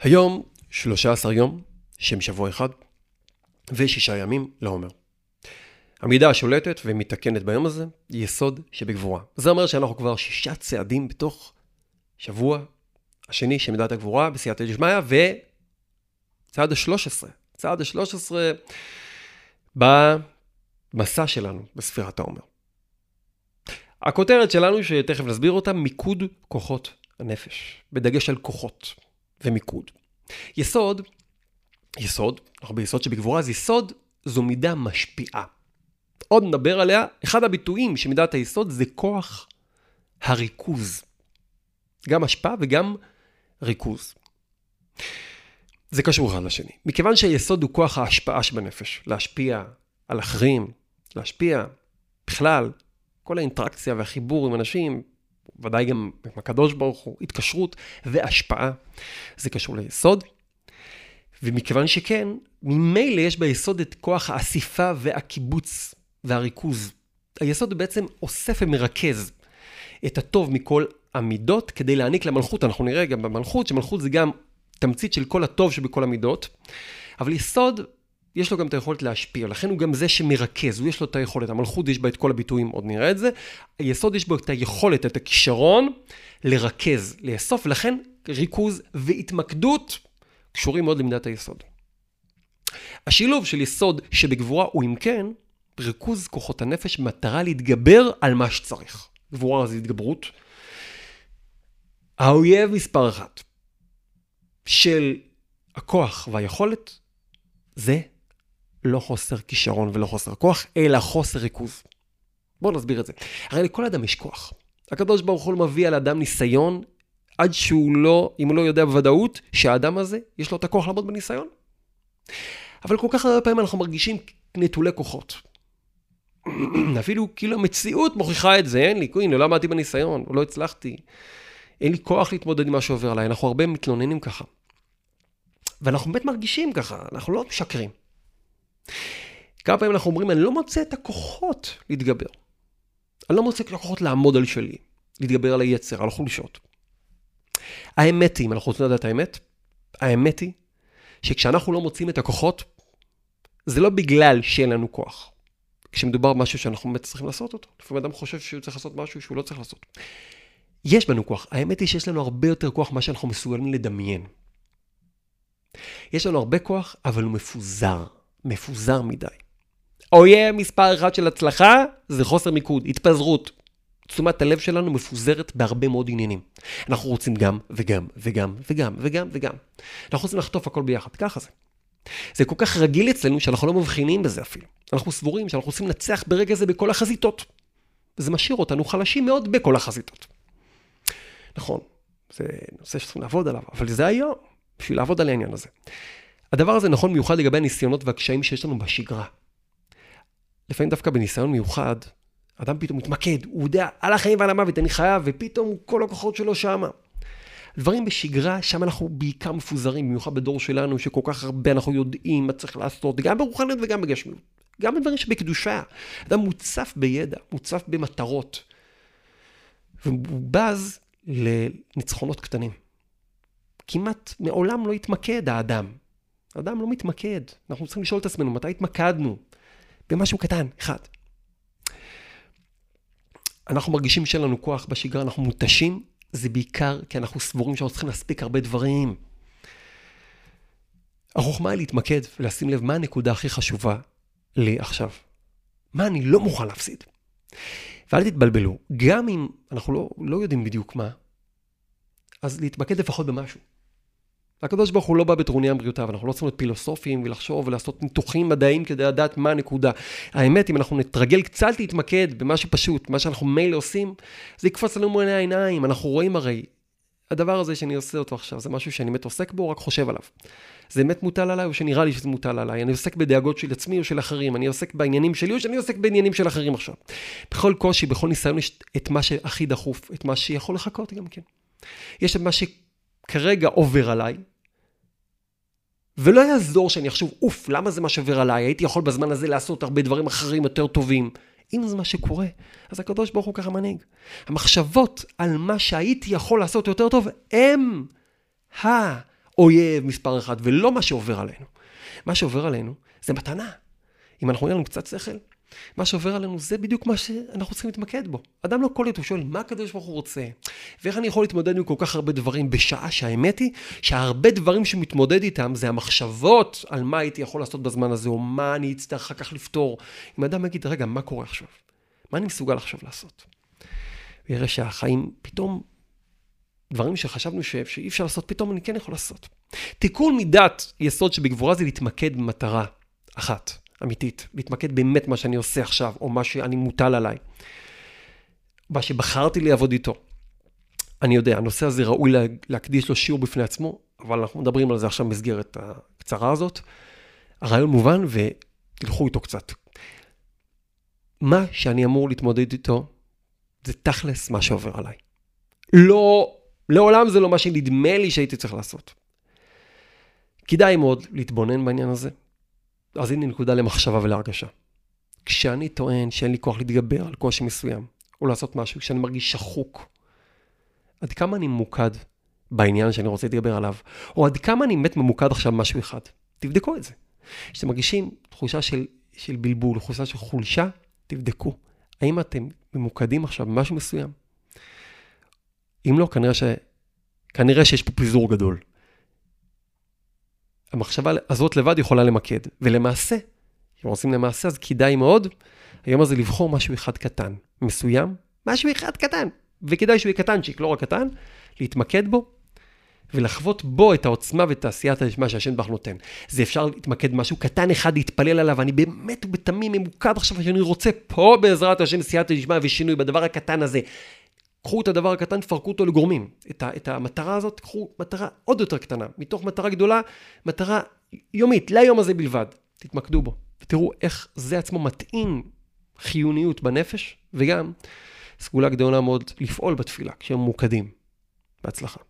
היום 13 יום, שם שבוע אחד, ושישה ימים לעומר. המידה השולטת ומתקנת ביום הזה היא יסוד שבגבורה. זה אומר שאנחנו כבר שישה צעדים בתוך שבוע השני של מידת הגבורה בסייעתא דשמיא, וצעד ה-13, צעד ה-13 במסע שלנו בספירת העומר. הכותרת שלנו, שתכף נסביר אותה, מיקוד כוחות הנפש, בדגש על כוחות. ומיקוד. יסוד, יסוד, אנחנו ביסוד שבגבורה, אז יסוד זו מידה משפיעה. עוד נדבר עליה, אחד הביטויים של מידת היסוד זה כוח הריכוז. גם השפעה וגם ריכוז. זה קשור אחד לשני. מכיוון שהיסוד הוא כוח ההשפעה שבנפש, להשפיע על אחרים, להשפיע בכלל, כל האינטראקציה והחיבור עם אנשים, ודאי גם עם הקדוש ברוך הוא, התקשרות והשפעה. זה קשור ליסוד. ומכיוון שכן, ממילא יש ביסוד את כוח האסיפה והקיבוץ והריכוז. היסוד בעצם אוסף ומרכז את הטוב מכל המידות כדי להעניק למלכות. אנחנו נראה גם במלכות, שמלכות זה גם תמצית של כל הטוב שבכל המידות. אבל יסוד יש לו גם את היכולת להשפיע, לכן הוא גם זה שמרכז, הוא יש לו את היכולת, המלכות יש בה את כל הביטויים, עוד נראה את זה, היסוד יש בו את היכולת, את הכישרון, לרכז, לאסוף, ולכן ריכוז והתמקדות קשורים מאוד למידת היסוד. השילוב של יסוד שבגבורה הוא אם כן, ריכוז כוחות הנפש במטרה להתגבר על מה שצריך. גבורה זה התגברות. האויב מספר אחת של הכוח והיכולת זה לא חוסר כישרון ולא חוסר כוח, אלא חוסר ריכוז. בואו נסביר את זה. הרי לכל אדם יש כוח. הקדוש ברוך הוא מביא על אדם ניסיון עד שהוא לא, אם הוא לא יודע בוודאות, שהאדם הזה, יש לו את הכוח לעמוד בניסיון. אבל כל כך הרבה פעמים אנחנו מרגישים נטולי כוחות. אפילו כאילו המציאות מוכיחה את זה, אין לי, הנה, לא עמדתי בניסיון, לא הצלחתי. אין לי כוח להתמודד עם מה שעובר עליי, אנחנו הרבה מתלוננים ככה. ואנחנו באמת מרגישים ככה, אנחנו לא משקרים. כמה פעמים אנחנו אומרים, אני לא מוצא את הכוחות להתגבר. אני לא מוצא את הכוחות לעמוד על שלי, להתגבר על היצר, על החולשות. האמת היא, אם אנחנו רוצים לדעת האמת, האמת היא שכשאנחנו לא מוצאים את הכוחות, זה לא בגלל שאין לנו כוח. כשמדובר במשהו שאנחנו באמת צריכים לעשות אותו. לפעמים אדם חושב שהוא צריך לעשות משהו שהוא לא צריך לעשות. יש בנו כוח. האמת היא שיש לנו הרבה יותר כוח ממה שאנחנו מסוגלים לדמיין. יש לנו הרבה כוח, אבל הוא מפוזר. מפוזר מדי. אויב מספר אחד של הצלחה זה חוסר מיקוד, התפזרות. תשומת הלב שלנו מפוזרת בהרבה מאוד עניינים. אנחנו רוצים גם וגם וגם וגם וגם וגם. אנחנו רוצים לחטוף הכל ביחד, ככה זה. זה כל כך רגיל אצלנו שאנחנו לא מבחינים בזה אפילו. אנחנו סבורים שאנחנו רוצים לנצח ברגע זה בכל החזיתות. וזה משאיר אותנו חלשים מאוד בכל החזיתות. נכון, זה נושא שצריכים לעבוד עליו, אבל זה היום, בשביל לעבוד על העניין הזה. הדבר הזה נכון מיוחד לגבי הניסיונות והקשיים שיש לנו בשגרה. לפעמים דווקא בניסיון מיוחד, אדם פתאום מתמקד, הוא יודע על החיים ועל המוות, אני חייב, ופתאום כל הכוחות שלו שמה. דברים בשגרה, שם אנחנו בעיקר מפוזרים, במיוחד בדור שלנו, שכל כך הרבה אנחנו יודעים מה צריך לעשות, גם ברוחניות וגם בגשמיות. גם בדברים שבקדושה. אדם מוצף בידע, מוצף במטרות. והוא בז לניצחונות קטנים. כמעט מעולם לא התמקד האדם האדם לא מתמקד. אנחנו צריכים לשאול את עצמנו, מתי התמקדנו? במשהו קטן, אחד. אנחנו מרגישים שאין לנו כוח בשגרה, אנחנו מותשים, זה בעיקר כי אנחנו סבורים שאנחנו צריכים להספיק הרבה דברים. החוכמה היא להתמקד ולשים לב מה הנקודה הכי חשובה לי עכשיו. מה אני לא מוכן להפסיד. ואל תתבלבלו, גם אם אנחנו לא, לא יודעים בדיוק מה, אז להתמקד לפחות במשהו. הקדוש ברוך הוא לא בא בטרוניה בריאותיו, אנחנו לא צריכים להיות פילוסופים ולחשוב ולעשות ניתוחים מדעיים כדי לדעת מה הנקודה. האמת, אם אנחנו נתרגל קצת להתמקד במה שפשוט, מה שאנחנו מילא עושים, זה יקפוץ לנו מול העיניים, אנחנו רואים הרי. הדבר הזה שאני עושה אותו עכשיו, זה משהו שאני באמת עוסק בו, רק חושב עליו. זה באמת מוטל עליי או שנראה לי שזה מוטל עליי? אני עוסק בדאגות של עצמי או של אחרים? אני עוסק בעניינים שלי או שאני עוסק בעניינים של אחרים עכשיו? בכל קושי, בכל ניסיון יש את מה שהכי דחוף, את מה שיכול לחכות גם כן. יש את מה ש... כרגע עובר עליי, ולא יעזור שאני אחשוב, אוף, למה זה מה שעובר עליי? הייתי יכול בזמן הזה לעשות הרבה דברים אחרים יותר טובים. אם זה מה שקורה, אז הקדוש ברוך הוא ככה מנהיג. המחשבות על מה שהייתי יכול לעשות יותר טוב, הם האויב מספר אחד, ולא מה שעובר עלינו. מה שעובר עלינו זה מתנה. אם אנחנו נהיה לנו קצת שכל, מה שעובר עלינו זה בדיוק מה שאנחנו צריכים להתמקד בו. אדם לא קולט, הוא שואל, מה הקדוש ברוך הוא רוצה? ואיך אני יכול להתמודד עם כל כך הרבה דברים בשעה שהאמת היא שהרבה דברים שהוא מתמודד איתם זה המחשבות על מה הייתי יכול לעשות בזמן הזה, או מה אני אצטרך אחר כך לפתור. אם אדם יגיד, רגע, מה קורה עכשיו? מה אני מסוגל עכשיו לעשות? ויראה שהחיים פתאום, דברים שחשבנו ש... שאי אפשר לעשות, פתאום אני כן יכול לעשות. תיקון מידת יסוד שבגבורה זה להתמקד במטרה אחת. אמיתית, להתמקד באמת מה שאני עושה עכשיו, או מה שאני מוטל עליי. מה שבחרתי לעבוד איתו. אני יודע, הנושא הזה ראוי להקדיש לו שיעור בפני עצמו, אבל אנחנו מדברים על זה עכשיו במסגרת הקצרה הזאת. הרעיון מובן ותלכו איתו קצת. מה שאני אמור להתמודד איתו, זה תכלס מה שעובר עליי. לא, לעולם זה לא מה שנדמה לי שהייתי צריך לעשות. כדאי מאוד להתבונן בעניין הזה, אז הנה נקודה למחשבה ולהרגשה. כשאני טוען שאין לי כוח להתגבר על קושי מסוים, או לעשות משהו, כשאני מרגיש שחוק, עד כמה אני ממוקד בעניין שאני רוצה להתגבר עליו, או עד כמה אני באמת ממוקד עכשיו במשהו אחד. תבדקו את זה. כשאתם מרגישים תחושה של, של בלבול, תחושה של חולשה, תבדקו. האם אתם ממוקדים עכשיו במשהו מסוים? אם לא, כנראה, ש... כנראה שיש פה פיזור גדול. המחשבה הזאת לבד יכולה למקד. ולמעשה, אם רוצים למעשה, אז כדאי מאוד היום הזה לבחור משהו אחד קטן, מסוים, משהו אחד קטן, וכדאי שהוא יהיה קטנצ'יק, לא רק קטן, להתמקד בו ולחוות בו את העוצמה ואת תעשיית מה שהשם בך נותן. זה אפשר להתמקד במשהו קטן אחד, להתפלל עליו, אני באמת ובתמים ממוקד עכשיו שאני רוצה פה בעזרת השם סייעתא דשמיא ושינוי בדבר הקטן הזה. קחו את הדבר הקטן, תפרקו אותו לגורמים. את, ה, את המטרה הזאת, קחו מטרה עוד יותר קטנה. מתוך מטרה גדולה, מטרה יומית, ליום הזה בלבד. תתמקדו בו, ותראו איך זה עצמו מטעין חיוניות בנפש, וגם סגולה גדולה מאוד לפעול בתפילה, כשהם ממוקדים. בהצלחה.